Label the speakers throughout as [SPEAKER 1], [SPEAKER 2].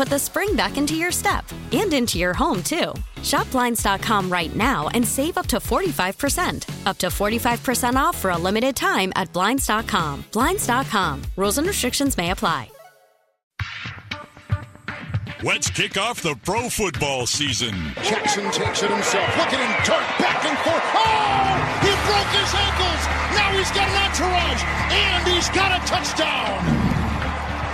[SPEAKER 1] put the spring back into your step and into your home, too. Shop Blinds.com right now and save up to 45%. Up to 45% off for a limited time at Blinds.com. Blinds.com. Rules and restrictions may apply.
[SPEAKER 2] Let's kick off the pro football season.
[SPEAKER 3] Jackson takes it himself. Look at him dart back and forth. Oh! He broke his ankles. Now he's got an entourage. And he's got a touchdown.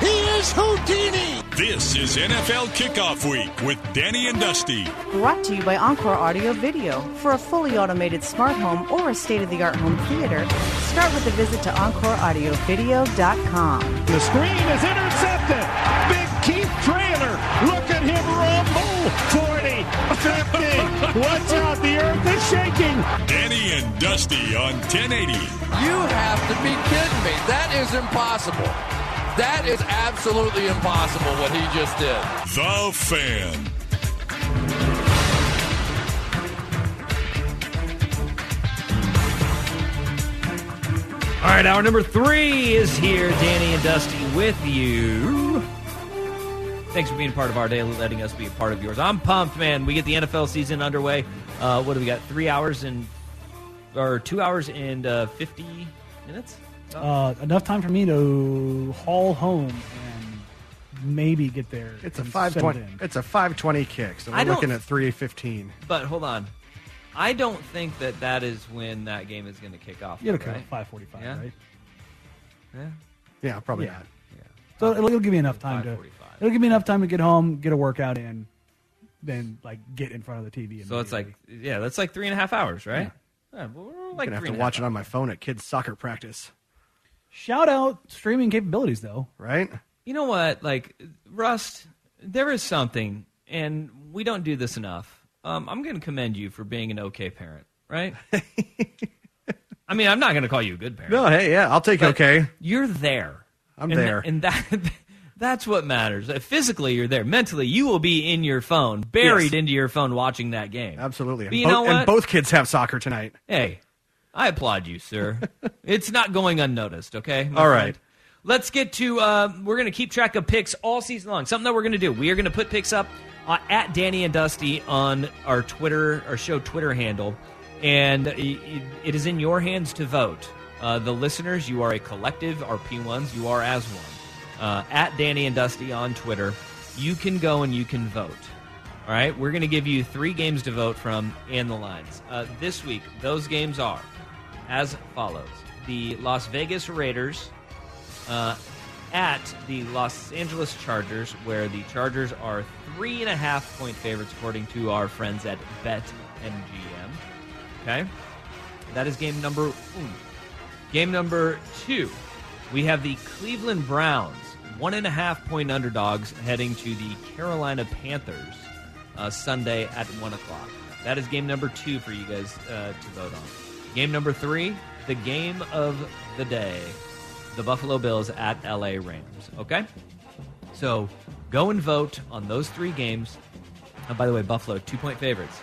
[SPEAKER 3] He is Houdini.
[SPEAKER 2] This is NFL Kickoff Week with Danny and Dusty.
[SPEAKER 4] Brought to you by Encore Audio Video. For a fully automated smart home or a state of the art home theater, start with a visit to EncoreAudioVideo.com.
[SPEAKER 5] The screen is intercepted. Big Keith Traylor. Look at him rumble. 40, 50. Watch out, the earth is shaking.
[SPEAKER 2] Danny and Dusty on 1080.
[SPEAKER 6] You have to be kidding me. That is impossible. That is absolutely impossible what he just did.
[SPEAKER 2] The Fan.
[SPEAKER 7] All right, hour number three is here. Danny and Dusty with you. Thanks for being part of our day, letting us be a part of yours. I'm pumped, man. We get the NFL season underway. Uh, what do we got? Three hours and or two hours and uh, fifty minutes.
[SPEAKER 8] Uh, enough time for me to haul home and maybe get there.
[SPEAKER 9] It's a
[SPEAKER 8] and
[SPEAKER 9] five
[SPEAKER 8] set it
[SPEAKER 9] twenty.
[SPEAKER 8] in.
[SPEAKER 9] It's a five twenty kick. So
[SPEAKER 7] I
[SPEAKER 9] we're
[SPEAKER 7] don't-
[SPEAKER 9] looking at three fifteen.
[SPEAKER 7] But hold on, I don't think that that is when that game is going to kick off.
[SPEAKER 8] You gotta
[SPEAKER 7] right?
[SPEAKER 8] at five forty-five,
[SPEAKER 7] Yeah.
[SPEAKER 8] right?
[SPEAKER 7] Yeah.
[SPEAKER 9] Yeah, probably
[SPEAKER 8] Yeah.
[SPEAKER 9] not.
[SPEAKER 8] So it'll, it'll give me enough time to. It'll give me enough time to get home, get a workout in, then like get in front of the TV.
[SPEAKER 7] So it's like, yeah, that's like three and a half hours, right? Yeah, well, we're
[SPEAKER 9] I'm gonna have to
[SPEAKER 7] and a
[SPEAKER 9] watch
[SPEAKER 7] half
[SPEAKER 9] it on my phone at kids' soccer practice.
[SPEAKER 8] Shout out streaming capabilities though.
[SPEAKER 9] Right?
[SPEAKER 7] You know what? Like Rust, there is something, and we don't do this enough. Um, I'm going to commend you for being an okay parent, right? I mean, I'm not going to call you a good parent.
[SPEAKER 9] No, hey, yeah, I'll take okay.
[SPEAKER 7] You're there.
[SPEAKER 9] I'm
[SPEAKER 7] And
[SPEAKER 9] there.
[SPEAKER 7] th- and that that's what matters. Uh, Physically, you're there. Mentally, you will be in your phone, buried
[SPEAKER 9] Yes.
[SPEAKER 7] into your phone, watching that game.
[SPEAKER 9] Absolutely. Bo-
[SPEAKER 7] know what?
[SPEAKER 9] and both kids have soccer tonight.
[SPEAKER 7] Hey, I applaud you, sir. it's not going unnoticed, okay?
[SPEAKER 9] All
[SPEAKER 7] friend?
[SPEAKER 9] right.
[SPEAKER 7] Let's get to. Uh, we're going to keep track of picks all season long. Something that we're going to do. We are going to put picks up uh, at Danny and Dusty on our Twitter, our show Twitter handle, and it, it is in your hands to vote. Uh, the listeners, you are a collective. Our P1s, you are as one. Uh, at Danny and Dusty on Twitter, you can go and you can vote. All right, we're going to give you three games to vote from and the lines. Uh, this week, those games are as follows: the Las Vegas Raiders uh, at the Los Angeles Chargers, where the Chargers are three and a half point favorites, according to our friends at BetMGM. Okay, that is game number one. Game number two, we have the Cleveland Browns, one and a half point underdogs, heading to the Carolina Panthers uh, Sunday at one o'clock. That is game number two for you guys uh, to vote on. Game number three, the game of the day, the Buffalo Bills at LA Rams. Okay, so go and vote on those three games. And by the way, Buffalo two point favorites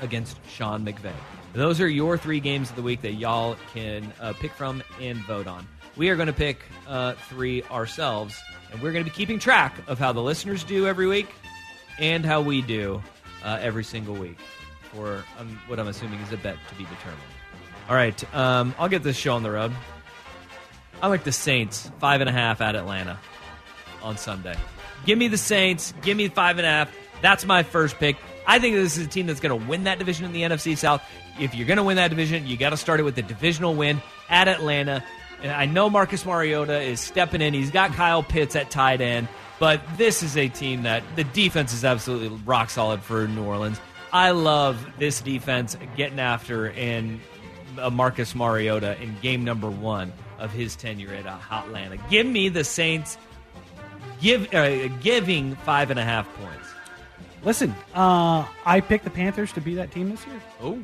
[SPEAKER 7] against Sean McVay. Those are your three games of the week that y'all can uh, pick from and vote on. we are going to pick uh, three ourselves, and we're going to be keeping track of how the listeners do every week and how we do uh, every single week for um, what I'm assuming is a bet to be determined. All right, um, I'll get this show on the road. I like the Saints five and a half at Atlanta on Sunday. Give me the Saints. Give me five and a half. That's my first pick. I think this is a team that's going to win that division in the NFC South. If you're going to win that division, you got to start it with a divisional win at Atlanta. And I know Marcus Mariota is stepping in. He's got Kyle Pitts at tight end, but this is a team that the defense is absolutely rock solid for New Orleans. I love this defense getting after and Marcus Mariota in game number one of his tenure at uh, Atlanta. Give me the Saints give uh, giving five and a half points.
[SPEAKER 8] Listen, uh, I picked the Panthers to be that team this year.
[SPEAKER 7] Oh.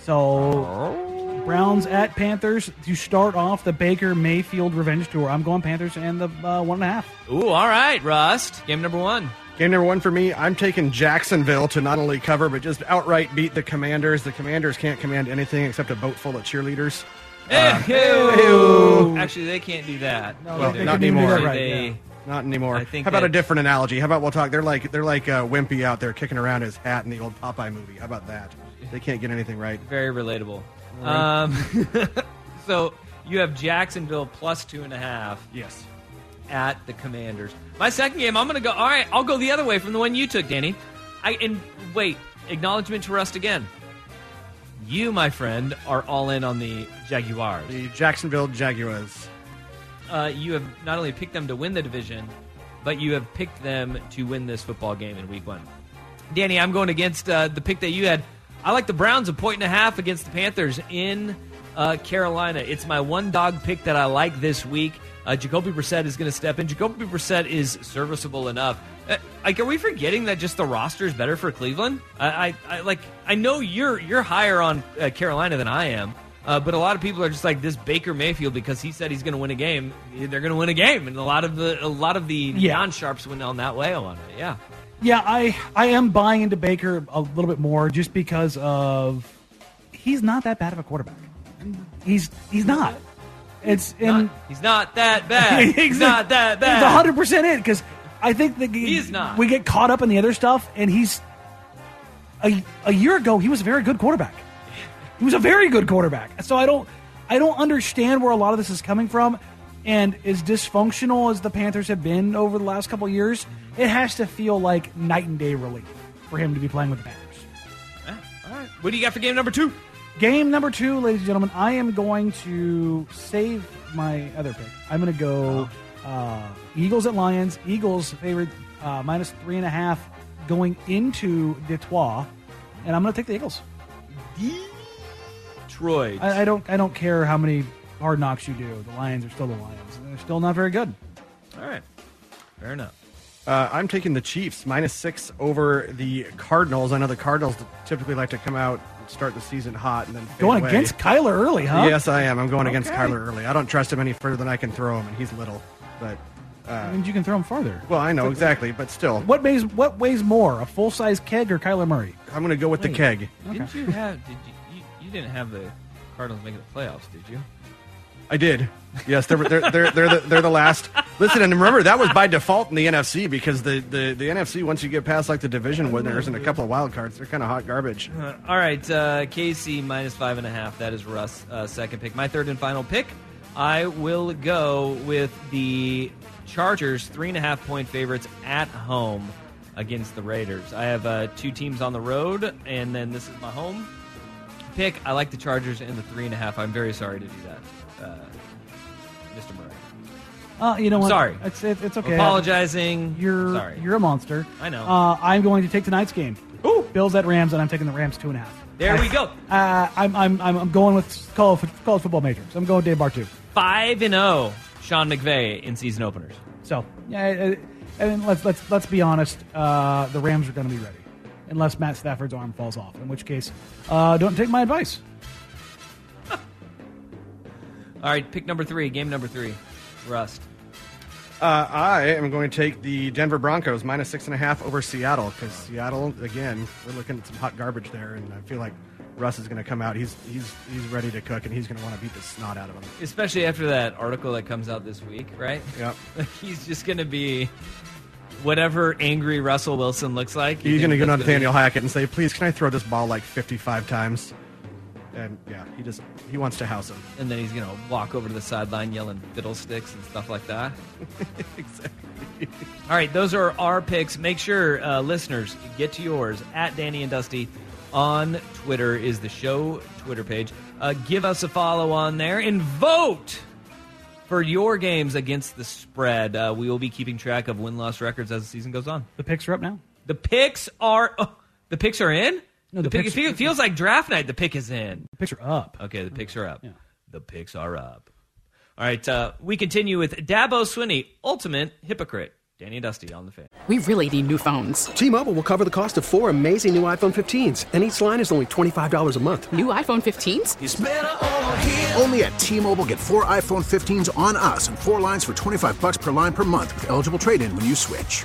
[SPEAKER 8] So Browns at Panthers to start off the Baker Mayfield revenge tour. I'm going Panthers and the uh, one and a half.
[SPEAKER 7] Ooh, all right, Rust. Game number one.
[SPEAKER 9] Game number one for me, I'm taking Jacksonville to not only cover, but just outright beat the Commanders. The Commanders can't command anything except a boat full of cheerleaders. Uh,
[SPEAKER 7] Ew. Actually, they can't do that.
[SPEAKER 8] No,
[SPEAKER 9] well, not
[SPEAKER 8] couldn't do
[SPEAKER 9] anymore.
[SPEAKER 8] that right,
[SPEAKER 7] They-
[SPEAKER 8] yeah.
[SPEAKER 9] Not anymore.
[SPEAKER 7] I think
[SPEAKER 9] How about
[SPEAKER 7] that-
[SPEAKER 9] a different analogy? How about we'll talk? They're like they're like uh, Wimpy out there kicking around his hat in the old Popeye movie. How about that? They can't get anything right.
[SPEAKER 7] Very relatable.
[SPEAKER 9] Right.
[SPEAKER 7] Um, so you have Jacksonville plus two and a half.
[SPEAKER 9] Yes.
[SPEAKER 7] At the Commanders. My second game, I'm going to go. All right, I'll go the other way from the one you took, Danny. I and wait, acknowledgement to Rust again. You, my friend, are all in on the Jaguars.
[SPEAKER 9] The Jacksonville Jaguars.
[SPEAKER 7] uh, you have not only picked them to win the division, but you have picked them to win this football game in week one. Danny, I'm going against uh, the pick that you had. I like the Browns a point and a half against the Panthers in uh, Carolina. It's my one dog pick that I like this week. Uh, Jacoby Brissett is going to step in. Jacoby Brissett is serviceable enough. Uh, like, are we forgetting that just the roster is better for Cleveland? I, I, I like. I know you're you're higher on uh, Carolina than I am. Uh, but a lot of people are just like this Baker Mayfield because he said he's going to win a game. They're going to win a game, and a lot of the a lot of the
[SPEAKER 8] Yeah.
[SPEAKER 7] non-sharps went on that way on it. Yeah,
[SPEAKER 8] Yeah, I I am buying into Baker a little bit more just because of he's not that bad of a quarterback. He's he's not. It's and
[SPEAKER 7] he's not that bad. He's not that bad.
[SPEAKER 8] It's hundred percent it because I think that
[SPEAKER 7] He's not.
[SPEAKER 8] We get caught up in the other stuff, and he's a a year ago he was a very good quarterback. He was a very good quarterback. So I don't I don't understand where a lot of this is coming from. And as dysfunctional as the Panthers have been over the last couple of years, it has to feel like night and day relief for him to be playing with the Panthers.
[SPEAKER 7] All right. What do you got for game number two?
[SPEAKER 8] Game number two, ladies and gentlemen, I am going to save my other pick. I'm going to go uh, Eagles at Lions. Eagles favorite uh, minus three and a half going into Detroit, and I'm going to take the Eagles.
[SPEAKER 7] Troy.
[SPEAKER 8] I, I don't. I don't care how many hard knocks you do. The Lions are still the Lions. They're still not very good.
[SPEAKER 7] All right, fair enough.
[SPEAKER 9] Uh, I'm taking the Chiefs minus six over the Cardinals. I know the Cardinals typically like to come out and start the season hot and then fade
[SPEAKER 8] Going
[SPEAKER 9] away.
[SPEAKER 8] against Kyler early, huh?
[SPEAKER 9] Yes, I am. I'm going against Kyler early. I don't trust him any further than I can throw him, and he's little. But uh,
[SPEAKER 8] And you can throw him farther.
[SPEAKER 9] well, I know exactly, but still,
[SPEAKER 8] What weighs what weighs more, a full size keg or Kyler Murray?
[SPEAKER 9] I'm going to go with the keg.
[SPEAKER 7] Didn't you have? Did you, you? You didn't have the Cardinals making the playoffs, did you?
[SPEAKER 9] I did. Yes, they're they're they're they're the, they're the last. Listen, and remember that was by default in the NFC because the, the, the NFC once you get past like the division winners and a couple of wild cards, they're kind of hot garbage.
[SPEAKER 7] Uh, all right, uh, KC minus five and a half. That is Russ' uh, second pick. My third and final pick. I will go with the Chargers, three and a half point favorites at home against the Raiders. I have uh, two teams on the road, and then this is my home pick. I like the Chargers and the three and a half. I'm very sorry to do that, uh, Mr. Murray.
[SPEAKER 8] Uh, you know what?
[SPEAKER 7] Sorry.
[SPEAKER 8] It's it, it's okay.
[SPEAKER 7] Apologizing.
[SPEAKER 8] You're
[SPEAKER 7] Sorry.
[SPEAKER 8] you're a monster.
[SPEAKER 7] I know.
[SPEAKER 8] Uh, I'm going to take tonight's game. Ooh. Bills at Rams, and I'm taking the Rams two and a half.
[SPEAKER 7] There we go.
[SPEAKER 8] Uh, I'm, I'm I'm I'm going with college, college football majors. I'm going Dave Bartu.
[SPEAKER 7] Five and zero. Sean McVay in season openers.
[SPEAKER 8] So yeah, and let's let's let's be honest. Uh, the Rams are going to be ready, unless Matt Stafford's arm falls off. In which case, uh, don't take my advice.
[SPEAKER 7] All right, pick number three. Game number three. Rust.
[SPEAKER 9] Uh, I am going to take the Denver Broncos minus six and a half over Seattle because Seattle again we're looking at some hot garbage there, and I feel like Russ is going to come out. He's he's he's ready to cook, and he's going to want to beat the snot out of him.
[SPEAKER 7] Especially after that article that comes out this week, right?
[SPEAKER 9] Yep.
[SPEAKER 7] he's just going to be whatever angry Russell Wilson looks like.
[SPEAKER 9] He's going to go to Nathaniel Hackett and say, "Please, can I throw this ball like 55 times?" And yeah, he just he wants to house him.
[SPEAKER 7] And then he's going to walk over to the sideline yelling fiddlesticks and stuff like that.
[SPEAKER 9] exactly.
[SPEAKER 7] All right, those are our picks. Make sure, uh, listeners, get to yours at Danny and Dusty on Twitter is the show Twitter page. Uh, give us a follow on there and vote for your games against the spread. Uh, we will be keeping track of win loss records as the season goes on.
[SPEAKER 8] The picks are up now.
[SPEAKER 7] The picks are oh, the picks are in.
[SPEAKER 8] No, the
[SPEAKER 7] pick,
[SPEAKER 8] picks-
[SPEAKER 7] it feels, feels like draft night. The pick is in.
[SPEAKER 8] The picks are up.
[SPEAKER 7] Okay, the picks are up. The picks are up. All right, uh, we continue with Dabo Swinney, ultimate hypocrite. Danny and Dusty on the fan.
[SPEAKER 10] We really need new phones.
[SPEAKER 11] T-Mobile will cover the cost of four amazing new iPhone 15s, and each line is only $25 a month.
[SPEAKER 10] New iPhone 15s?
[SPEAKER 12] Only at T-Mobile get four iPhone 15s on us and four lines for 25 bucks per line per month with eligible trade-in when you switch.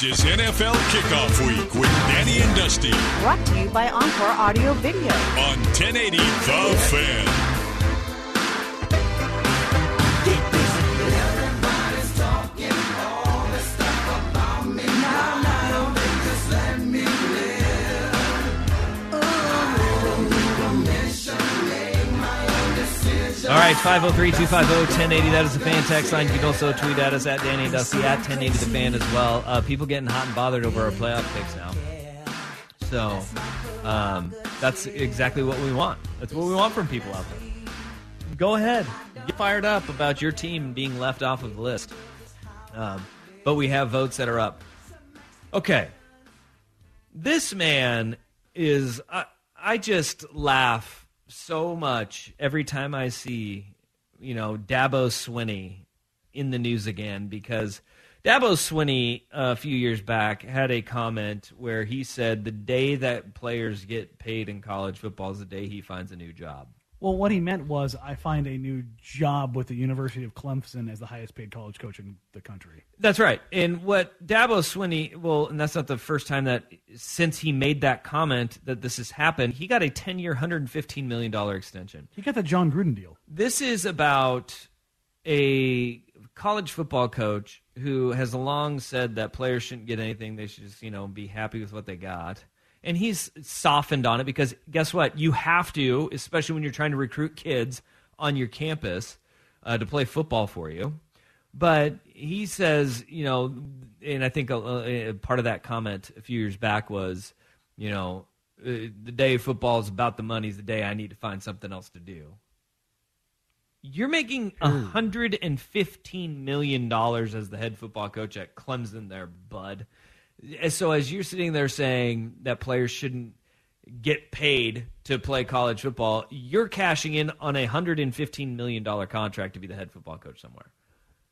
[SPEAKER 2] This is NFL Kickoff Week with Danny and Dusty
[SPEAKER 4] Brought to you by Encore Audio Video.
[SPEAKER 2] on 1080 The Fan.
[SPEAKER 7] All right, 503 250 1080. That is the fan text line. You can also tweet at us at Danny Dusty at 1080 the fan as well. Uh, people getting hot and bothered over our playoff picks now. So um, that's exactly what we want. That's what we want from people out there. Go ahead. Get fired up about your team being left off of the list. Um, but we have votes that are up. Okay. This man is. I, I just laugh so much every time I see, you know, Dabo Swinney in the news again because Dabo Swinney uh, a few years back had a comment where he said the day that players get paid in college football is the day he finds a new job.
[SPEAKER 8] Well, what he meant was I find a new job with the University of Clemson as the highest paid college coach in the country.
[SPEAKER 7] That's right. And what Dabo Swinney, well, and that's not the first time that since he made that comment that this has happened, he got a 10 year, $115 million extension.
[SPEAKER 8] He got the Jon Gruden deal.
[SPEAKER 7] This is about a college football coach who has long said that players shouldn't get anything. They should just, you know, be happy with what they got. And he's softened on it because guess what? You have to, especially when you're trying to recruit kids on your campus uh, to play football for you. But he says, you know, and I think a, a part of that comment a few years back was, you know, uh, the day football is about the money is the day I need to find something else to do. You're making hundred and fifteen million dollars as the head football coach at Clemson, there, bud. So as you're sitting there saying that players shouldn't get paid to play college football, you're cashing in on a hundred and fifteen million dollar contract to be the head football coach somewhere.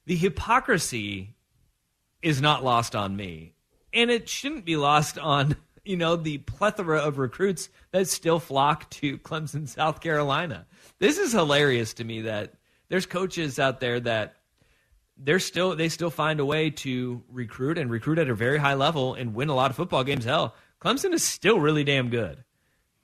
[SPEAKER 7] The hypocrisy is not lost on me, and it shouldn't be lost on you know the plethora of recruits that still flock to Clemson, South Carolina. This is hilarious to me that there's coaches out there that they're still they still find a way to recruit and recruit at a very high level and win a lot of football games. Hell, Clemson is still really damn good.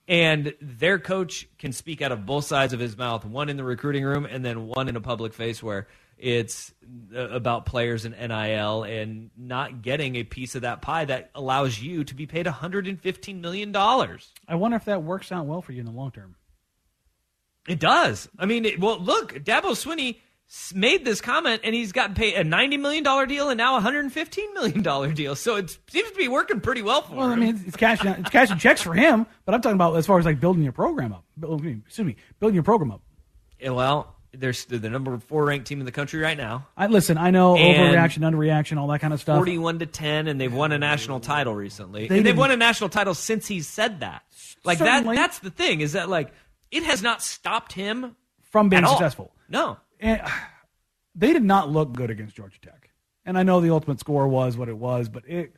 [SPEAKER 7] And their coach can speak out of both sides of his mouth, one in the recruiting room and then one in a public face where it's uh, about players and NIL and not getting a piece of that pie that allows you to be paid $115 million.
[SPEAKER 8] I wonder if that works out well for you in the long term.
[SPEAKER 7] It does. I mean, it, well, look, Dabo Swinney made this comment and he's gotten paid a $90 million deal and now a $115 million deal. So it seems to be working pretty well for him.
[SPEAKER 8] Well, I mean, it's, uh, it's cashing it's cashing checks for him, but I'm talking about as far as like building your program up. Build- Excuse me, building your program up.
[SPEAKER 7] Yeah, well, they're st- the number four ranked team in the country right now.
[SPEAKER 8] I listen. I know
[SPEAKER 7] And-
[SPEAKER 8] overreaction, underreaction, all that kind of stuff.
[SPEAKER 7] 41 to 10 and they've won a national title recently
[SPEAKER 8] They
[SPEAKER 7] and they've won a national title since he said that like that that's the thing is that like it has not stopped him
[SPEAKER 8] from being successful.
[SPEAKER 7] no
[SPEAKER 8] And they did not look good against Georgia Tech. And I know the ultimate score was what it was, but it.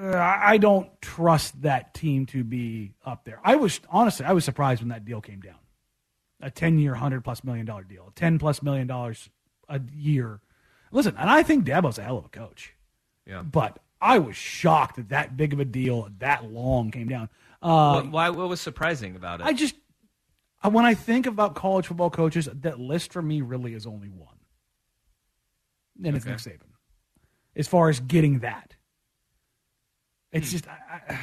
[SPEAKER 8] uh, I don't trust that team to be up there. I was honestly, I was surprised when that deal came down. A ten-year, hundred plus million dollar deal, ten plus million dollars a year. Listen, and I think Dabo's a hell of a coach.
[SPEAKER 7] Yeah.
[SPEAKER 8] But I was shocked that that big of a deal that long came down. Uh,
[SPEAKER 7] what, why what was surprising about it
[SPEAKER 8] I just uh, when I think about college football coaches, that list for me really is only one, and it's Nick Saban. As far as getting that, it's just I, I,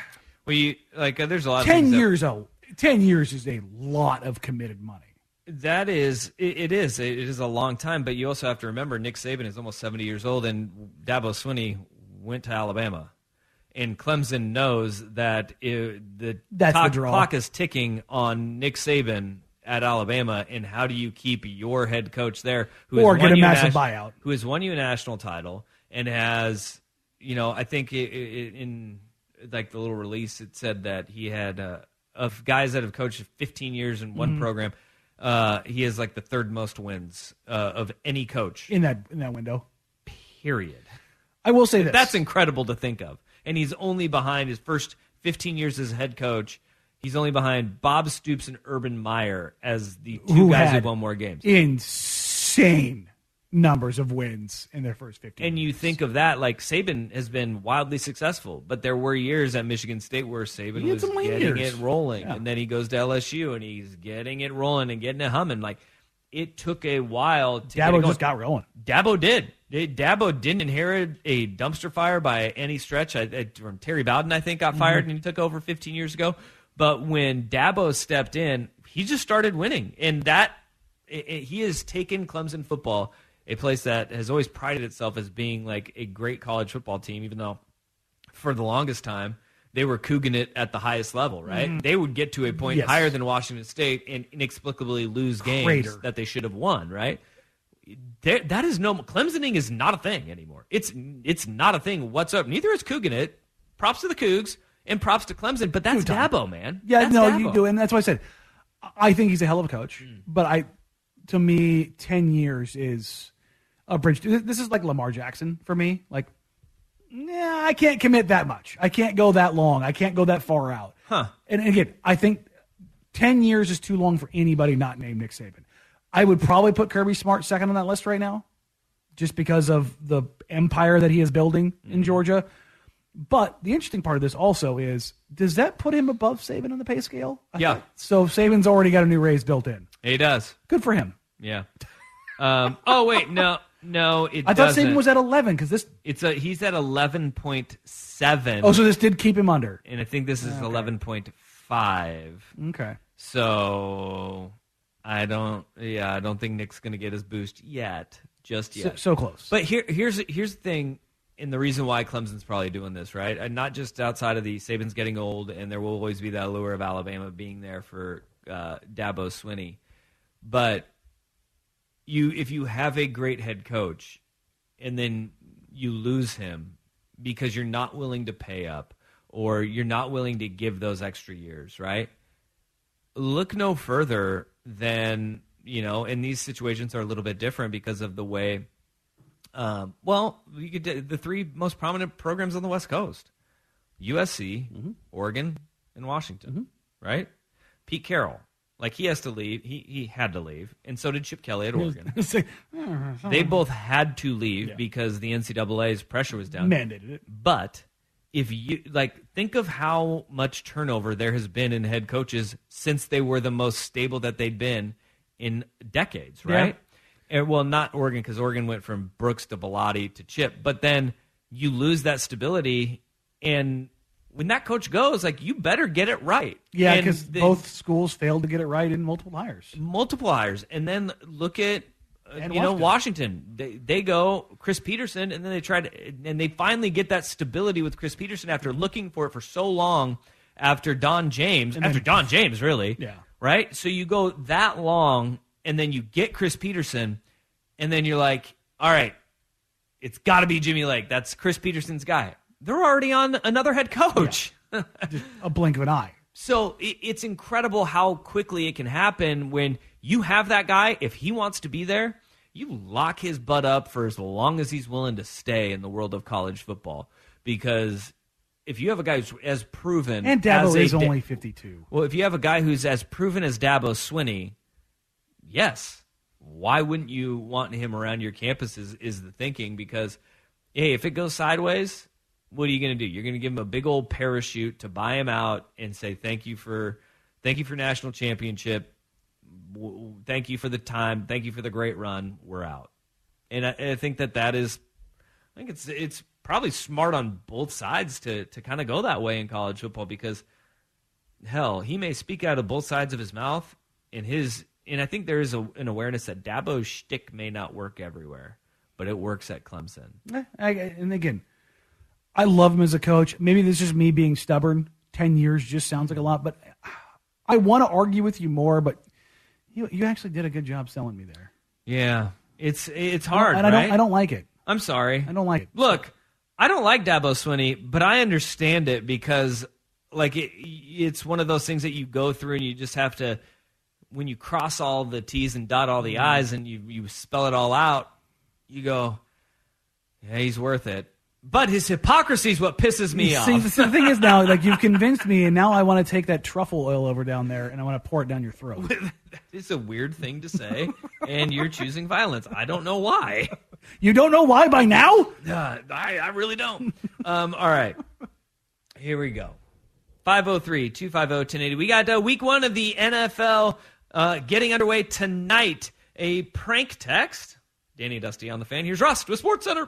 [SPEAKER 7] well you like uh, there's a lot of
[SPEAKER 8] ten
[SPEAKER 7] things that-
[SPEAKER 8] years. Oh, ten years is a lot of committed money.
[SPEAKER 7] That is, it, it is, it is a long time. But you also have to remember, Nick Saban is almost seventy years old, and Dabo Swinney went to Alabama, and Clemson knows that it, the,
[SPEAKER 8] That's the
[SPEAKER 7] clock, is ticking on Nick Saban at Alabama, and how do you keep your head coach there, who has
[SPEAKER 8] Or get
[SPEAKER 7] won
[SPEAKER 8] a massive
[SPEAKER 7] nas-
[SPEAKER 8] buyout.
[SPEAKER 7] who has won you a national title and has, you know, I think i i in like the little release it said that he had uh, of guys that have coached 15 years in one
[SPEAKER 8] Mhm.
[SPEAKER 7] program. Uh, he has like the third most wins uh, of any coach.
[SPEAKER 8] in that in that window.
[SPEAKER 7] Period.
[SPEAKER 8] I will say this.
[SPEAKER 7] That's incredible to think of. And he's only behind his first 15 years as head coach. He's only behind Bob Stoops and Urban Meyer as the two
[SPEAKER 8] Who
[SPEAKER 7] guys who won more games.
[SPEAKER 8] insane numbers of wins in their first fifteen.
[SPEAKER 7] And you think of that, like Saban has been wildly successful, but there were years at Michigan State where Saban was getting
[SPEAKER 8] years.
[SPEAKER 7] it rolling,
[SPEAKER 8] Yeah.
[SPEAKER 7] and then he goes to LSU and he's getting it rolling and getting it humming. Like it took a while. to
[SPEAKER 8] Dabo
[SPEAKER 7] going.
[SPEAKER 8] just got rolling.
[SPEAKER 7] Dabo did. Dabo didn't inherit a dumpster fire by any stretch. I, I, from Terry Bowden, I think, got fired
[SPEAKER 8] Mhm.
[SPEAKER 7] and he took over 15 years ago. But when Dabo stepped in, he just started winning, and that it, it- he has taken Clemson football, a place that has always prided itself as being like a great college football team, even though for the longest time they were couging it at the highest level. Right?
[SPEAKER 8] Mhm.
[SPEAKER 7] They would get to a point
[SPEAKER 8] Yes.
[SPEAKER 7] higher than Washington State and inexplicably lose games
[SPEAKER 8] Crater.
[SPEAKER 7] that they should have won. Right? there, that is no Clemsoning is not a thing anymore. It's it's not a thing whatsoever. Neither is Coogan it. Props to the Cougs and props to Clemson, but that's Dabo, man.
[SPEAKER 8] Yeah,
[SPEAKER 7] That's
[SPEAKER 8] no,
[SPEAKER 7] Dabo.
[SPEAKER 8] you do, and that's why I said I think he's a hell of a coach.
[SPEAKER 7] Hmm.
[SPEAKER 8] But I, to me, ten years is a bridge. This is like Lamar Jackson for me. Like, yeah, I can't commit that much. I can't go that long. I can't go that far out.
[SPEAKER 7] Huh.
[SPEAKER 8] And again, I think ten years is too long for anybody not named Nick Saban. I would probably put Kirby Smart second on that list right now, just because of the empire that he is building
[SPEAKER 7] Hmm.
[SPEAKER 8] in Georgia. But the interesting part of this also is, does that put him above Saban on the pay scale? I
[SPEAKER 7] Yeah.
[SPEAKER 8] thought- So Saban's already got a new raise built in.
[SPEAKER 7] He does.
[SPEAKER 8] Good for him.
[SPEAKER 7] Yeah. Um, oh wait, no, no, it
[SPEAKER 8] I thought
[SPEAKER 7] doesn't.
[SPEAKER 8] Saban was at eleven because this.
[SPEAKER 7] It's a he's at eleven point seven.
[SPEAKER 8] Oh, so this did keep him under.
[SPEAKER 7] and I think this is eleven point five.
[SPEAKER 8] Okay.
[SPEAKER 7] So I don't. Yeah, I don't think Nick's going to get his boost yet. Just
[SPEAKER 8] So-
[SPEAKER 7] yet.
[SPEAKER 8] so close.
[SPEAKER 7] But here, here's here's the thing, and the reason why Clemson's probably doing this, right? And not just outside of the Saban's getting old, and there will always be that allure of Alabama being there for uh, Dabo Swinney, but you if you have a great head coach and then you lose him because you're not willing to pay up or you're not willing to give those extra years, right? Look no further than, you know, and these situations are a little bit different because of the way um, well, you could the three most prominent programs on the West Coast: USC, Oregon, and Washington. Right? Pete Carroll, like he has to leave. He he had to leave, and so did Chip Kelly at Oregon. they both had to leave because the NCAA's pressure was down.
[SPEAKER 8] Mandated it.
[SPEAKER 7] But if you like, think of how much turnover there has been in head coaches since they were the most stable that they'd been in decades,
[SPEAKER 8] Yeah.
[SPEAKER 7] right? And, well, not Oregon because Oregon went from Brooks to Bellotti to Chip, but then you lose that stability, and when that coach goes, like you better get it right.
[SPEAKER 8] Yeah, because both schools failed to get it right in multiple hires.
[SPEAKER 7] multiple hires, and then look at uh, you know
[SPEAKER 8] Washington.
[SPEAKER 7] Washington. They they go Chris Petersen, and then they try to and they finally get that stability with Chris Petersen after looking for it for so long. After Don James,
[SPEAKER 8] And
[SPEAKER 7] after
[SPEAKER 8] then-
[SPEAKER 7] Don James, really,
[SPEAKER 8] Yeah.
[SPEAKER 7] right. So you go that long, and then you get Chris Petersen, and then you're like, all right, it's got to be Jimmy Lake. That's Chris Petersen's guy. They're already on another head coach.
[SPEAKER 8] A blink of an eye.
[SPEAKER 7] So it, it's incredible how quickly it can happen when you have that guy. If he wants to be there, you lock his butt up for as long as he's willing to stay in the world of college football. Because if you have a guy who's as proven,
[SPEAKER 8] And Dabo
[SPEAKER 7] as a
[SPEAKER 8] is
[SPEAKER 7] da-
[SPEAKER 8] only 52.
[SPEAKER 7] well, if you have a guy who's as proven as Dabo Swinney, yes, why wouldn't you want him around your campus? Is, is the thinking because, hey, if it goes sideways, what are you going to do? You're going to give him a big old parachute to buy him out and say thank you for, thank you for national championship, thank you for the time, thank you for the great run. We're out, and I, I think that that is, I think it's it's probably smart on both sides to to kind of go that way in college football because hell, he may speak out of both sides of his mouth, and his and I think there is a, an awareness that Dabo's shtick may not work everywhere, but it works at Clemson.
[SPEAKER 8] Eh, I- and again, I love him as a coach. Maybe this is me being stubborn. Ten years just sounds like a lot, but I want to argue with you more. But you you actually did a good job selling me there.
[SPEAKER 7] Yeah, it's it's hard,
[SPEAKER 8] and I don't I don't like it.
[SPEAKER 7] I'm sorry.
[SPEAKER 8] I don't like it.
[SPEAKER 7] Look, I don't like Dabo Swinney, but I understand it because like it, it's one of those things that you go through and you just have to when you cross all the T's and dot all the
[SPEAKER 8] Mm-hmm.
[SPEAKER 7] I's and you you spell it all out, you go, yeah, he's worth it. But his hypocrisy is what pisses me
[SPEAKER 8] See,
[SPEAKER 7] off.
[SPEAKER 8] the thing is now, like you've convinced me, and now I want to take that truffle oil over down there and I want to pour it down your throat.
[SPEAKER 7] It's a weird thing to say, and you're choosing violence. I don't know why.
[SPEAKER 8] You don't know why by now?
[SPEAKER 7] Uh, I, I really don't. Um, all right. Here we go. 503 250 1080. We got uh, week one of the NFL uh, getting underway tonight. A prank text. Danny Dusty on the fan. Here's Rust with Sports Center.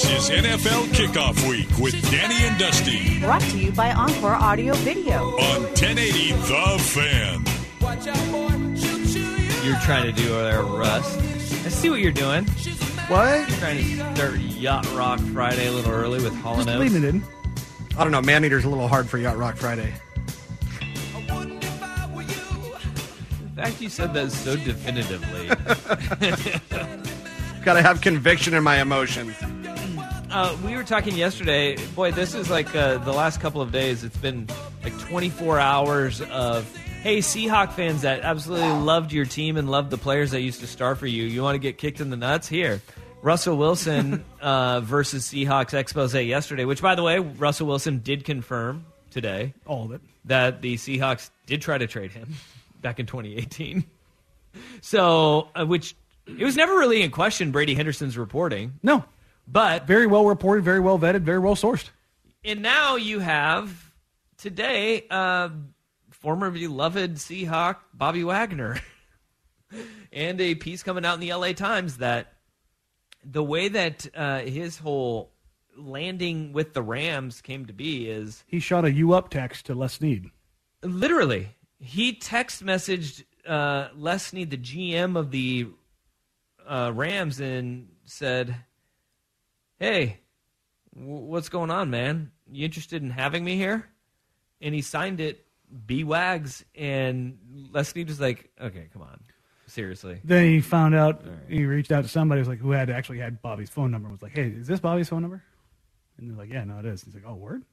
[SPEAKER 2] This is NFL Kickoff Week with Danny and Dusty
[SPEAKER 4] Brought to you by Encore Audio Video.
[SPEAKER 2] on 1080 The Fan.
[SPEAKER 7] You're trying to do there, Rust. I see what you're doing.
[SPEAKER 9] What?
[SPEAKER 7] You're trying to start Yacht Rock Friday a little early with Hall
[SPEAKER 8] Just
[SPEAKER 7] and
[SPEAKER 8] leaving it in.
[SPEAKER 9] I don't know. Man Eater's a little hard for Yacht Rock Friday.
[SPEAKER 7] The fact you said that so definitively.
[SPEAKER 9] Got to have conviction in my emotions.
[SPEAKER 7] Uh, we were talking yesterday. Boy, this is like uh, the last couple of days. It's been like 24 hours of hey Seahawk fans that absolutely loved your team and loved the players that used to star for you. You want to get kicked in the nuts? Here, Russell Wilson uh, versus Seahawks expose yesterday. Which, by the way, Russell Wilson did confirm today
[SPEAKER 8] All of it.
[SPEAKER 7] that the Seahawks did try to trade him back in 2018. So, uh, which it was never really in question. Brady Henderson's reporting.
[SPEAKER 8] No.
[SPEAKER 7] But
[SPEAKER 8] very well reported, very well vetted, very well sourced.
[SPEAKER 7] And now you have today uh, former beloved Seahawk Bobby Wagner, and a piece coming out in the LA Times that the way that uh, his whole landing with the Rams came to be is
[SPEAKER 8] He shot a "you up" text to Les Snead.
[SPEAKER 7] literally he text messaged uh, Les Snead, the GM of the uh, Rams, and said, "Hey, w- what's going on, man? You interested in having me here?" And he signed it B Wags, and Les Snead was like, "Okay, come on, seriously."
[SPEAKER 8] Then he found out he reached out to somebody who was like who had actually had Bobby's phone number. Was like, "Hey, is this Bobby's phone number?" And they're like, "Yeah, no, it is." He's like, "Oh, word."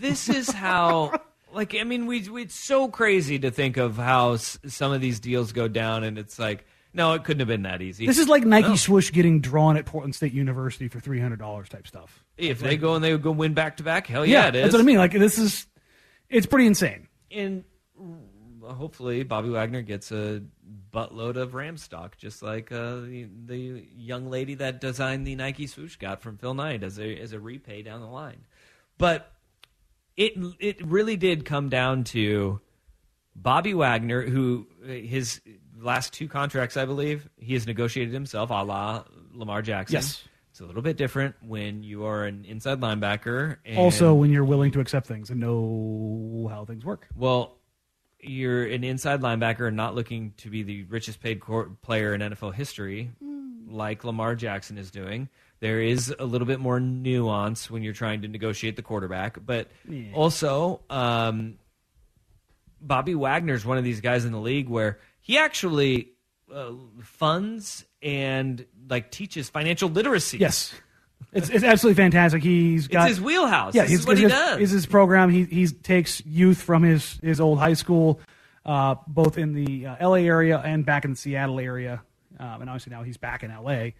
[SPEAKER 7] this is how like i mean we, we it's so crazy to think of how s- some of these deals go down and it's like no it couldn't have been that easy
[SPEAKER 8] This is like Nike
[SPEAKER 7] No.
[SPEAKER 8] swoosh getting drawn at Portland State University for three hundred dollars type stuff.
[SPEAKER 7] if they go and they go win back to back hell yeah, it is
[SPEAKER 8] that's what I mean. Like this is, it's pretty insane.
[SPEAKER 7] and hopefully bobby wagner gets a buttload of ram stock just like uh, the, the young lady that designed the nike swoosh got from phil knight as a, as a repay down the line but it it really did come down to Bobby Wagner, who his last two contracts, I believe, he has negotiated himself, a la Lamar Jackson.
[SPEAKER 8] Yes.
[SPEAKER 7] it's a little bit different when you are an inside linebacker. And,
[SPEAKER 8] also, when you're willing to accept things and know how things work.
[SPEAKER 7] well, you're an inside linebacker and not looking to be the richest paid cor- player in NFL history, like Lamar Jackson is doing. There is a little bit more nuance when you're trying to negotiate the quarterback, but
[SPEAKER 8] Yeah.
[SPEAKER 7] also um, Bobby Wagner is one of these guys in the league where he actually uh, funds and like teaches financial literacy.
[SPEAKER 8] Yes, it's it's absolutely fantastic. He's got
[SPEAKER 7] his wheelhouse.
[SPEAKER 8] Yeah,
[SPEAKER 7] This
[SPEAKER 8] he's,
[SPEAKER 7] is what he does.
[SPEAKER 8] Is his program? He he takes youth from his his old high school, uh, both in the uh, L.A. area and back in the Seattle area, um, and obviously now he's back in L.A.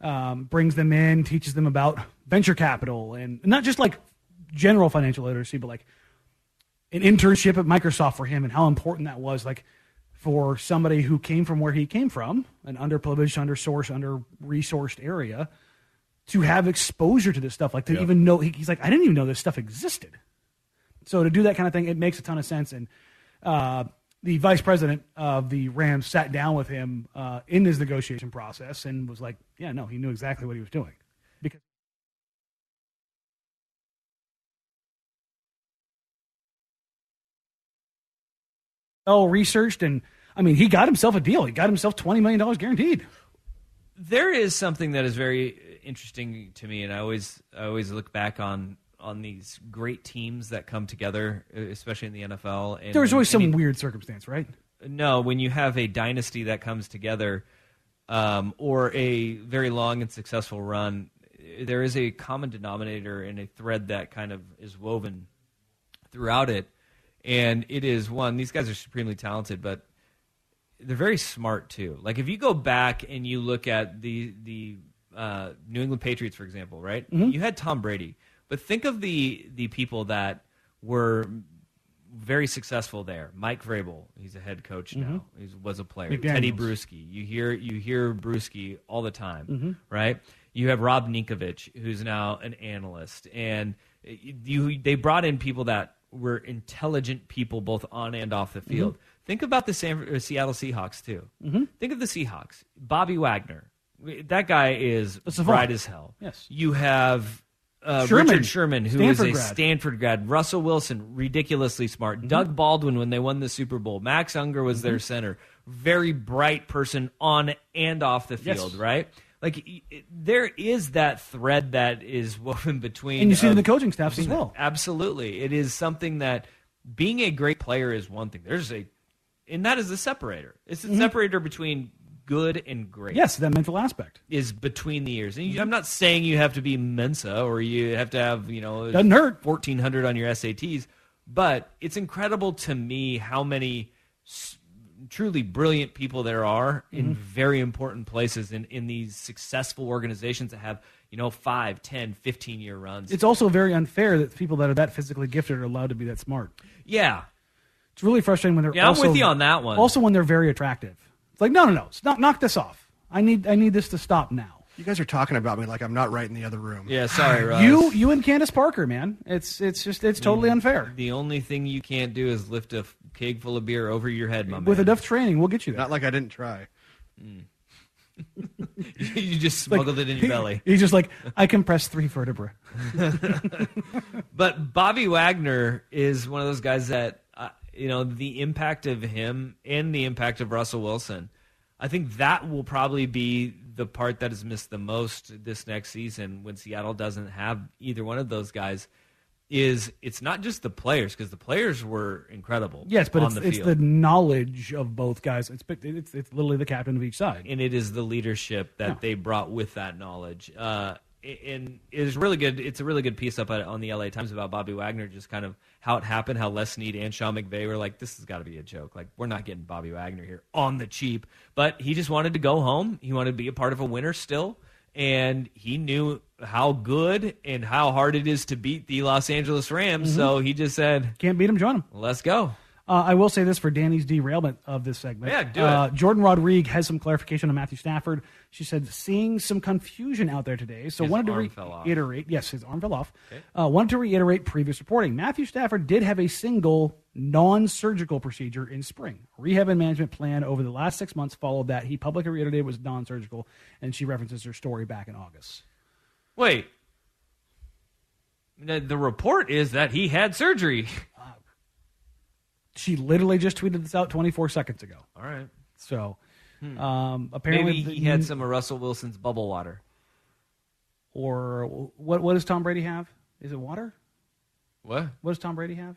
[SPEAKER 8] Um, brings them in, teaches them about venture capital and not just like general financial literacy, but like an internship at Microsoft for him and how important that was. Like for somebody who came from where he came from, an underprivileged, undersourced, under resourced area, to have exposure to this stuff, like to
[SPEAKER 9] Yeah.
[SPEAKER 8] even know he, he's like, I didn't even know this stuff existed. So to do that kind of thing, it makes a ton of sense. And uh, the vice president of the Rams sat down with him uh, in his negotiation process and was like, Yeah, no, he knew exactly what he was doing. Well researched, and I mean, he got himself a deal. He got himself twenty million dollars guaranteed.
[SPEAKER 7] there is something that is very interesting to me, and I always I always look back on on these great teams that come together, especially in the NFL. And
[SPEAKER 8] There was always some weird circumstance, right?
[SPEAKER 7] No, when you have a dynasty that comes together, um, or a very long and successful run, there is a common denominator and a thread that kind of is woven throughout it. And it is one, these guys are supremely talented, but they're very smart too. Like if you go back and you look at the the uh, New England Patriots, for example, right?
[SPEAKER 8] Mhm.
[SPEAKER 7] You had Tom Brady, but think of the the people that were very successful there. Mike Vrabel, he's a head coach now. He was a player.
[SPEAKER 8] McDaniels.
[SPEAKER 7] Teddy Bruschi, you hear you hear Bruschi all the time,
[SPEAKER 8] Mhm.
[SPEAKER 7] right? You have Rob Ninkovich, who's now an analyst, and you they brought in people that were intelligent people both on and off the field. Think about the San, Seattle Seahawks too.
[SPEAKER 8] Mhm.
[SPEAKER 7] Think of the Seahawks. Bobby Wagner, that guy is bright as hell.
[SPEAKER 8] Yes.
[SPEAKER 7] You have uh,
[SPEAKER 8] Sherman,
[SPEAKER 7] Richard Sherman, who is
[SPEAKER 8] Stanford
[SPEAKER 7] a
[SPEAKER 8] grad. Mm-hmm.
[SPEAKER 7] Stanford grad. Russell Wilson, ridiculously smart. Doug Baldwin, when they won the Super Bowl. Max Unger was
[SPEAKER 8] Mm-hmm.
[SPEAKER 7] their center. Very bright person on and off the
[SPEAKER 8] Yes.
[SPEAKER 7] field, right? Like there is that thread that is woven between,
[SPEAKER 8] And you see it in the coaching staffs as well.
[SPEAKER 7] Absolutely, it is something that being a great player is one thing. There's a, and that is the separator. It's the
[SPEAKER 8] Mhm.
[SPEAKER 7] separator between good and great
[SPEAKER 8] Yes, that mental aspect.
[SPEAKER 7] is between the years. And you, I'm not saying you have to be Mensa or you have to have you know
[SPEAKER 8] Doesn't hurt.
[SPEAKER 7] 1400 on your SATs, but it's incredible to me how many s- truly brilliant people there are in
[SPEAKER 8] Mhm.
[SPEAKER 7] very important places in, in these successful organizations that have you know 5 10 15 year runs
[SPEAKER 8] It's also very unfair that people that are that physically gifted are allowed to be that smart.
[SPEAKER 7] yeah
[SPEAKER 8] It's really frustrating when they're.
[SPEAKER 7] Yeah, I'm
[SPEAKER 8] also,
[SPEAKER 7] with you on that one.
[SPEAKER 8] Also, when they're very attractive, it's like no, no, no, stop, knock this off. I need, I need this to stop now.
[SPEAKER 9] You guys are talking about me like I'm not right in the other room.
[SPEAKER 7] Yeah, sorry, Russ.
[SPEAKER 8] You you and Candace Parker, man. It's it's just it's totally unfair.
[SPEAKER 7] The only thing you can't do is lift a f- keg full of beer over your head, my
[SPEAKER 8] With
[SPEAKER 7] man.
[SPEAKER 8] enough training, we'll get you there.
[SPEAKER 9] Not like I didn't try.
[SPEAKER 7] you just
[SPEAKER 8] Like,
[SPEAKER 7] smuggled it in your
[SPEAKER 8] he-
[SPEAKER 7] belly.
[SPEAKER 8] He's just like, I compress three vertebrae.
[SPEAKER 7] But Bobby Wagner is one of those guys that uh, you know the impact of him and the impact of Russell Wilson. I think that will probably be the part that is missed the most this next season when Seattle doesn't have either one of those guys. Is it's not just the players because the players were incredible.
[SPEAKER 8] Yes, but
[SPEAKER 7] on
[SPEAKER 8] it's,
[SPEAKER 7] the
[SPEAKER 8] it's the knowledge of both guys. It's, it's it's literally the captain of each side.
[SPEAKER 7] and it is the leadership that they brought with that knowledge. Uh, and it is really good. It's a really good piece up on the LA Times about Bobby Wagner, just kind of how it happened, how Les Snead and Sean McVay were like, "This has got to be a joke. Like, we're not getting Bobby Wagner here on the cheap." But he just wanted to go home. He wanted to be a part of a winner still, and he knew how good and how hard it is to beat the Los Angeles Rams.
[SPEAKER 8] Mhm.
[SPEAKER 7] So he just said,
[SPEAKER 8] Can't beat him, join him.
[SPEAKER 7] "Let's go."
[SPEAKER 8] Uh, I will say this for Danny's derailment of this segment.
[SPEAKER 7] Yeah, do
[SPEAKER 8] uh, Jourdan Rodrigue has some clarification on Matthew Stafford. She said, seeing some confusion out there today. So
[SPEAKER 7] His
[SPEAKER 8] wanted to
[SPEAKER 7] arm fell off.
[SPEAKER 8] reiterate. Yes, his arm fell off.
[SPEAKER 7] Okay.
[SPEAKER 8] Uh, wanted to reiterate previous reporting. Matthew Stafford did have a single non-surgical procedure in spring. Rehab and management plan over the last six months followed that. He publicly reiterated it was non-surgical, and she references her story back in August.
[SPEAKER 7] Wait. The, the report is that he had surgery.
[SPEAKER 8] She literally just tweeted this out 24 seconds ago.
[SPEAKER 7] All right.
[SPEAKER 8] So
[SPEAKER 7] Hmm.
[SPEAKER 8] um, apparently
[SPEAKER 7] Maybe
[SPEAKER 8] the-
[SPEAKER 7] he had some of Russell Wilson's bubble water.
[SPEAKER 8] Or what? What does Tom Brady have? Is it water?
[SPEAKER 7] What?
[SPEAKER 8] What does Tom Brady have?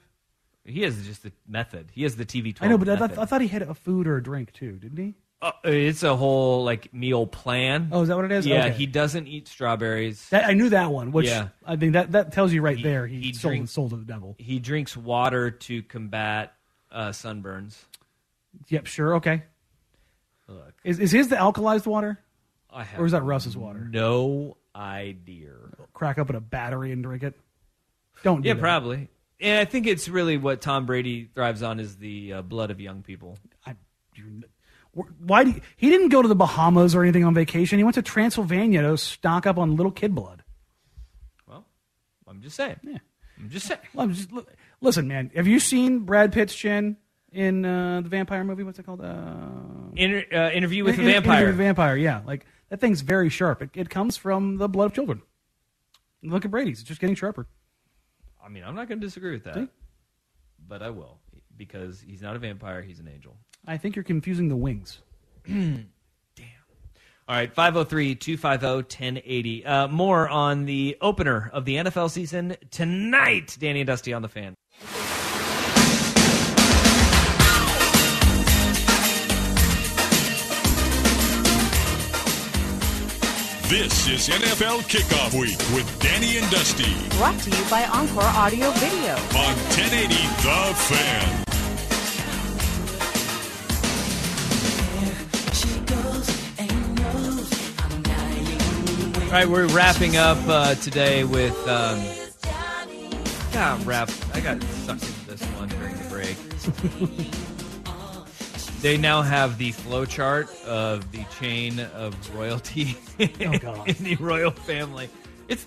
[SPEAKER 7] He has just the method. He has the TV.
[SPEAKER 8] I know, but I thought, I thought he had a food or a drink too, didn't he?
[SPEAKER 7] Uh, it's a whole like meal plan.
[SPEAKER 8] Oh, is that what it is?
[SPEAKER 7] Yeah,
[SPEAKER 8] Okay.
[SPEAKER 7] he doesn't eat strawberries.
[SPEAKER 8] That, I knew that one. Which
[SPEAKER 7] Yeah.
[SPEAKER 8] I think that that tells you right there. He,
[SPEAKER 7] he
[SPEAKER 8] sold
[SPEAKER 7] drinks-
[SPEAKER 8] soul to the devil.
[SPEAKER 7] He drinks water to combat uh, sunburns.
[SPEAKER 8] Yep, sure, okay.
[SPEAKER 7] Look,
[SPEAKER 8] Is is his the alkalized water?
[SPEAKER 7] I have
[SPEAKER 8] or is that Russ's water?
[SPEAKER 7] no idea.
[SPEAKER 8] Crack open a battery and drink it. Don't. Do
[SPEAKER 7] Yeah,
[SPEAKER 8] that.
[SPEAKER 7] probably. And I think it's really what Tom Brady thrives on is the uh, blood of young people.
[SPEAKER 8] Why? Do you- he didn't go to the Bahamas or anything on vacation. He went to Transylvania to stock up on little kid blood.
[SPEAKER 7] Well, I'm just saying.
[SPEAKER 8] Yeah.
[SPEAKER 7] I'm just saying.
[SPEAKER 8] Well, I'm just, li- listen, man. Have you seen Brad Pitt's chin in uh, the vampire movie? What's it called? Uh,
[SPEAKER 7] Inter- uh, interview with
[SPEAKER 8] In-
[SPEAKER 7] the
[SPEAKER 8] in-
[SPEAKER 7] vampire.
[SPEAKER 8] Interview with the vampire. Yeah, like that thing's very sharp. It, it comes from the blood of children. Look at Brady's; it's just getting sharper.
[SPEAKER 7] I mean, I'm not going to disagree with that,
[SPEAKER 8] See?
[SPEAKER 7] but I will because he's not a vampire; he's an angel.
[SPEAKER 8] I think you're confusing the wings. Damn.
[SPEAKER 7] All right, 503 250 1080. Uh, more on the opener of the NFL season tonight. Danny and Dusty on the fan.
[SPEAKER 2] This is NFL Kickoff Week with Danny and Dusty
[SPEAKER 4] Brought to you by Encore Audio Video.
[SPEAKER 2] on 1080 The Fan.
[SPEAKER 7] All right, we're wrapping up uh, today with. Um, got wrap. I got sucked into this one during the break. they now have the flowchart of the chain of royalty
[SPEAKER 8] Oh, God.
[SPEAKER 7] in the royal family. It's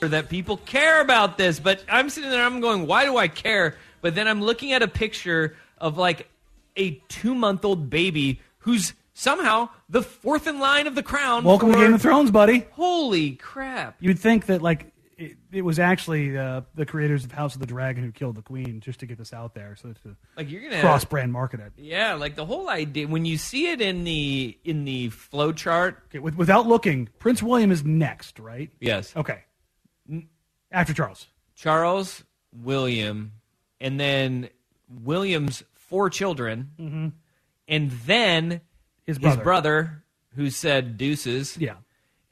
[SPEAKER 7] that people care about this, but I'm sitting there. I'm going, why do I care? But then I'm looking at a picture of like a two month old baby who's somehow the fourth in line of the crown.
[SPEAKER 8] Welcome to
[SPEAKER 7] for-
[SPEAKER 8] Game of Thrones, buddy.
[SPEAKER 7] Holy crap!
[SPEAKER 8] You'd think that like it, it was actually uh, the creators of House of the Dragon who killed the queen just to get this out there, so to
[SPEAKER 7] Like you're gonna
[SPEAKER 8] cross brand market it.
[SPEAKER 7] Yeah, like the whole idea when you see it in the in the flow chart.
[SPEAKER 8] Okay, with, without looking, Prince William is next, right?
[SPEAKER 7] Yes.
[SPEAKER 8] Okay. After Charles.
[SPEAKER 7] Charles, William, and then William's four children,
[SPEAKER 8] Mhm.
[SPEAKER 7] and then
[SPEAKER 8] His
[SPEAKER 7] his
[SPEAKER 8] brother.
[SPEAKER 7] brother, who said deuces.
[SPEAKER 8] Yeah.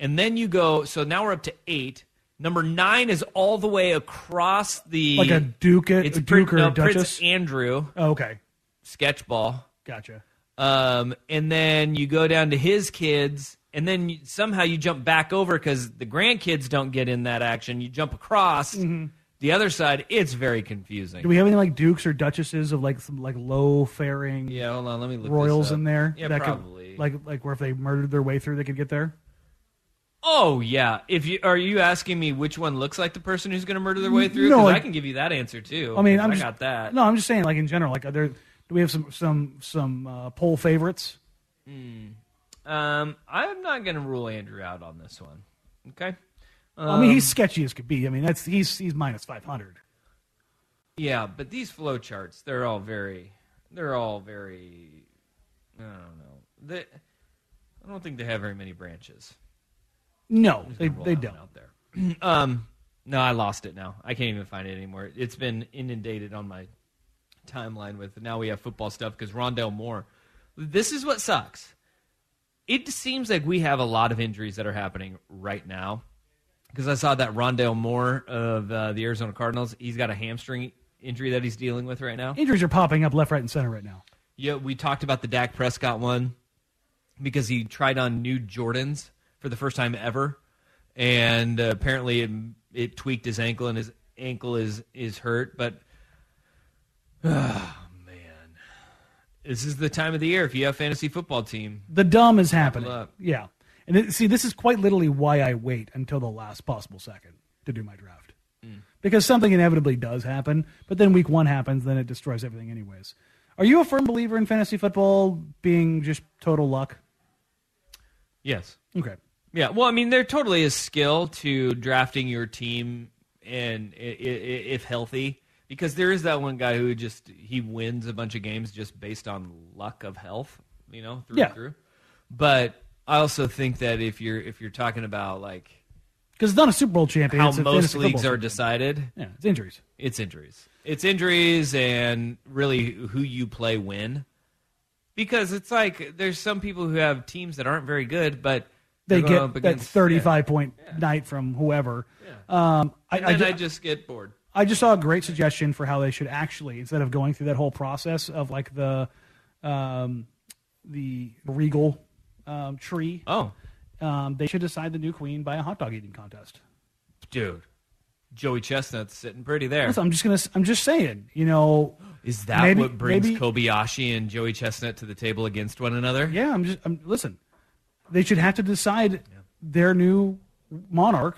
[SPEAKER 7] And then you go. So now we're up to eight. Number nine is all the way across the
[SPEAKER 8] Like a duke- a
[SPEAKER 7] It's
[SPEAKER 8] duke or
[SPEAKER 7] no,
[SPEAKER 8] a duchess?
[SPEAKER 7] Prince Andrew.
[SPEAKER 8] Oh, okay.
[SPEAKER 7] Sketchball.
[SPEAKER 8] Gotcha.
[SPEAKER 7] Um, and then you go down to his kids, and then you, somehow you jump back over because the grandkids don't get in that action. You jump across the other side. It's very confusing.
[SPEAKER 8] Mm-hmm. Do we have any like dukes or duchesses of like some like low faring
[SPEAKER 7] yeah, hold on. Let me look
[SPEAKER 8] royals
[SPEAKER 7] this up.
[SPEAKER 8] in there?
[SPEAKER 7] Yeah,
[SPEAKER 8] could-
[SPEAKER 7] probably.
[SPEAKER 8] like like where if they murdered their way through, they could get there.
[SPEAKER 7] Oh yeah. If you are you asking me which one looks like the person who's going to murder their way through?
[SPEAKER 8] No,
[SPEAKER 7] Because I can give you that answer too.
[SPEAKER 8] I mean,
[SPEAKER 7] 'cause
[SPEAKER 8] I'm
[SPEAKER 7] I
[SPEAKER 8] just,
[SPEAKER 7] got that.
[SPEAKER 8] No, I'm just saying, like in general, like are there do we have some some some uh, poll favorites?
[SPEAKER 7] Um, I'm not going to rule Andrew out on this one. Okay.
[SPEAKER 8] I mean, he's
[SPEAKER 7] Um,
[SPEAKER 8] sketchy as could be. I mean, that's he's he's minus five hundred.
[SPEAKER 7] Yeah, but these flow charts, they're all very, they're all very, I don't know. They, I don't think they have very many branches.
[SPEAKER 8] No, they they don't.
[SPEAKER 7] out there. um, no, I lost it now. I can't even find it anymore. It's been inundated on my timeline with. Now we have football stuff because Rondale Moore. This is what sucks. It seems like we have a lot of injuries that are happening right now. Because I saw that Rondale Moore of uh, the Arizona Cardinals, he's got a hamstring injury that he's dealing with right now.
[SPEAKER 8] Injuries are popping up left, right, and center right now.
[SPEAKER 7] Yeah, we talked about the Dak Prescott one because he tried on new Jordans for the first time ever, and uh, apparently it, it tweaked his ankle, and his ankle is is hurt. But oh man, this is the time of the year if you have fantasy football team.
[SPEAKER 8] The dumb is happening.
[SPEAKER 7] up.
[SPEAKER 8] Yeah, and it, see, this is quite literally why I wait until the last possible second to do my draft,
[SPEAKER 7] Mm.
[SPEAKER 8] because something inevitably does happen. But then week one happens, then it destroys everything, anyways. Are you a firm believer in fantasy football being just total luck?
[SPEAKER 7] Yes.
[SPEAKER 8] Okay.
[SPEAKER 7] Yeah, well, I mean, there totally is skill to drafting your team, and if healthy, because there is that one guy who just he wins a bunch of games just based on luck of health, you know, through
[SPEAKER 8] Yeah.
[SPEAKER 7] and through. But I also think that if you're if you're talking about like
[SPEAKER 8] Because it's not a Super Bowl champion.
[SPEAKER 7] how most leagues are decided,
[SPEAKER 8] Yeah, it's injuries.
[SPEAKER 7] It's injuries. It's injuries, and really who you play win. Because it's like there's some people who have teams that aren't very good, but
[SPEAKER 8] They get that
[SPEAKER 7] against-
[SPEAKER 8] 35 point night from whoever. Um, I,
[SPEAKER 7] And then
[SPEAKER 8] ju-
[SPEAKER 7] I just get bored.
[SPEAKER 8] I just saw a great suggestion for how they should actually, instead of going through that whole process of like the um, the regal um, tree.
[SPEAKER 7] Oh,
[SPEAKER 8] um, they should decide the new queen by a hot dog eating contest.
[SPEAKER 7] dude. Joey Chestnut's sitting pretty there.
[SPEAKER 8] Listen, I'm just gonna. I'm just saying. You know,
[SPEAKER 7] Is that
[SPEAKER 8] maybe-
[SPEAKER 7] what brings
[SPEAKER 8] maybe-
[SPEAKER 7] Kobayashi and Joey Chestnut to the table against one another?
[SPEAKER 8] Yeah, I'm just. I'm, listen, they should have to decide their new monarch,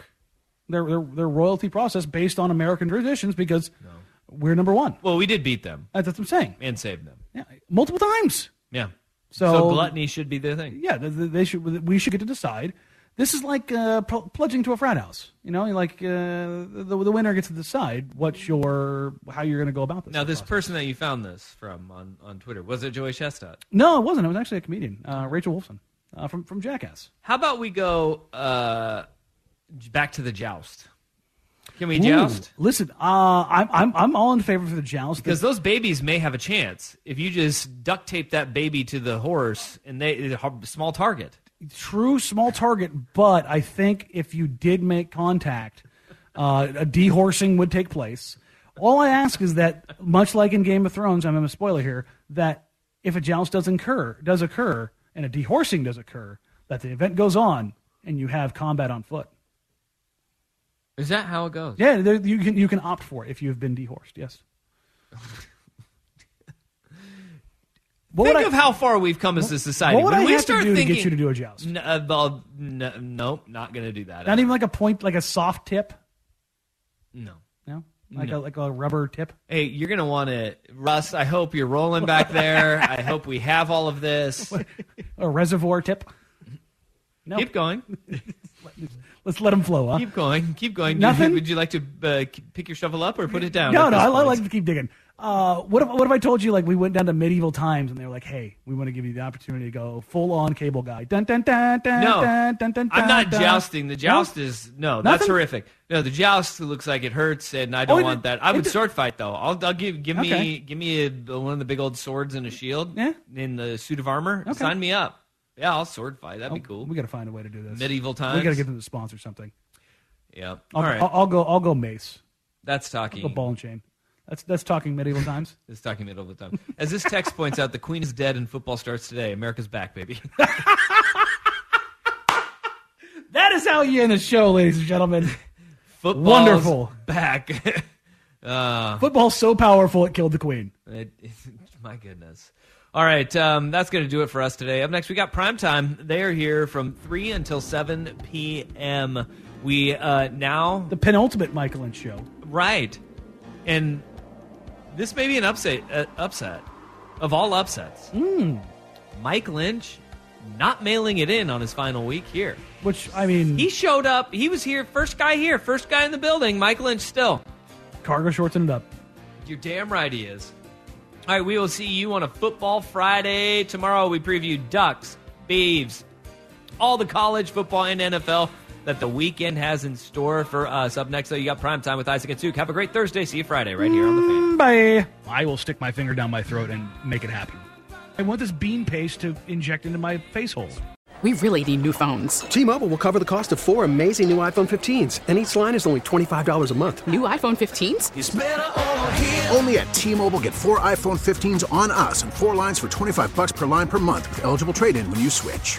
[SPEAKER 8] their, their their royalty process based on American traditions because we're number one.
[SPEAKER 7] Well, we did beat them
[SPEAKER 8] That's what I'm saying.
[SPEAKER 7] and saved them.
[SPEAKER 8] Yeah, multiple times.
[SPEAKER 7] Yeah.
[SPEAKER 8] So,
[SPEAKER 7] So, gluttony should be the thing.
[SPEAKER 8] Yeah, th- th- they should. We should get to decide. This is like uh, pl- pledging to a frat house. You know, like uh, the the winner gets to decide what's your how you're going to go about this.
[SPEAKER 7] Now, this person that you found this from on, on Twitter was it Joey Chestnut?
[SPEAKER 8] No, it wasn't. It was actually a comedian, uh, Rachel Wolfson, uh, from from Jackass.
[SPEAKER 7] How about we go uh, back to the joust? Can we
[SPEAKER 8] Ooh,
[SPEAKER 7] joust?
[SPEAKER 8] Listen, uh, I'm I'm I'm all in favor for the joust
[SPEAKER 7] Because those babies may have a chance if you just duct tape that baby to the horse and they a small target.
[SPEAKER 8] true small target, but I think if you did make contact, uh, a dehorsing would take place. All I ask is that, much like in Game of Thrones, I'm a spoiler here, that if a joust does occur, does occur, and a dehorsing does occur, that the event goes on and you have combat on foot.
[SPEAKER 7] Is that how it goes?
[SPEAKER 8] Yeah, there, you can you can opt for it if you have been dehorsed. Yes. What
[SPEAKER 7] Think
[SPEAKER 8] I-
[SPEAKER 7] of how far we've come as a society.
[SPEAKER 8] what would
[SPEAKER 7] when
[SPEAKER 8] I
[SPEAKER 7] we
[SPEAKER 8] have to
[SPEAKER 7] start
[SPEAKER 8] do to get
[SPEAKER 7] thinking,
[SPEAKER 8] you to do a joust?
[SPEAKER 7] N- uh, well, n- nope, not going to do that.
[SPEAKER 8] Not even like a point, like a soft tip.
[SPEAKER 7] No.
[SPEAKER 8] No, like
[SPEAKER 7] No.
[SPEAKER 8] a like a rubber tip.
[SPEAKER 7] Hey, you're going to want to, Russ. I hope you're rolling back there. I hope we have all of this.
[SPEAKER 8] A reservoir tip. No.
[SPEAKER 7] Keep going.
[SPEAKER 8] Let's let them flow. Huh?
[SPEAKER 7] Keep going. Keep going.
[SPEAKER 8] Nothing?
[SPEAKER 7] Would you like to uh, pick your shovel up or put it down?
[SPEAKER 8] No, no, I, I like to keep digging. Uh, what if what if I told you like we went down to medieval times and they were like, hey, we want to give you the opportunity to go full on cable guy. Dun dun dun dun
[SPEAKER 7] No,
[SPEAKER 8] dun dun dun.
[SPEAKER 7] I'm not
[SPEAKER 8] dun.
[SPEAKER 7] jousting. The joust
[SPEAKER 8] No?
[SPEAKER 7] is no, that's horrific. No, the joust looks like it hurts, and I don't
[SPEAKER 8] Oh, it-
[SPEAKER 7] want that. I would
[SPEAKER 8] d-
[SPEAKER 7] sword fight though. I'll, I'll give give me give me a, one of the big old swords and a shield.
[SPEAKER 8] Yeah.
[SPEAKER 7] in the suit of armor.
[SPEAKER 8] Okay.
[SPEAKER 7] Sign me up. Yeah, I'll sword fight. That'd be
[SPEAKER 8] Oh,
[SPEAKER 7] cool.
[SPEAKER 8] We got to find a way to do this.
[SPEAKER 7] Medieval times.
[SPEAKER 8] We got to get them to sponsor something.
[SPEAKER 7] Yeah.
[SPEAKER 8] I'll,
[SPEAKER 7] All right.
[SPEAKER 8] I'll, I'll go. I'll go mace.
[SPEAKER 7] That's talking.
[SPEAKER 8] go ball and chain. That's that's talking medieval times.
[SPEAKER 7] It's talking middle of the time. As this text points out, the Queen is dead and football starts today. America's back, baby.
[SPEAKER 8] That is how you end the show, ladies and gentlemen.
[SPEAKER 7] Football's
[SPEAKER 8] Wonderful.
[SPEAKER 7] back. uh,
[SPEAKER 8] Football's so powerful it killed the queen.
[SPEAKER 7] it- my goodness. All right, um, that's going to do it for us today. Up next, we got prime time. They are here from three until seven p.m. We uh, now
[SPEAKER 8] the penultimate Michael Lynch show,
[SPEAKER 7] right? And this may be an upset. Uh, upset of all upsets.
[SPEAKER 8] Mm.
[SPEAKER 7] Mike Lynch not mailing it in on his final week here.
[SPEAKER 8] Which I mean,
[SPEAKER 7] he showed up. He was here, first guy here, first guy in the building. Mike Lynch still
[SPEAKER 8] cargo shorting it up.
[SPEAKER 7] You're damn right he is. All right, we will see you on a football Friday tomorrow. We preview Ducks, Beavs, all the college football and NFL that the weekend has in store for us. Up next, though, you got prime time with Isaac and Suk. Have a great Thursday. See you Friday right here on the fan.
[SPEAKER 8] Bye.
[SPEAKER 5] I will stick my finger down my throat and make it happen. I want this bean paste to inject into my face hole.
[SPEAKER 10] We really need new phones.
[SPEAKER 11] T-Mobile will cover the cost of four amazing new iPhone 15s, and each line is only $25 a month.
[SPEAKER 10] New iPhone 15s?
[SPEAKER 12] Only at T-Mobile get four iPhone 15s on us and four lines for 25 bucks per line per month with eligible trade-in when you switch.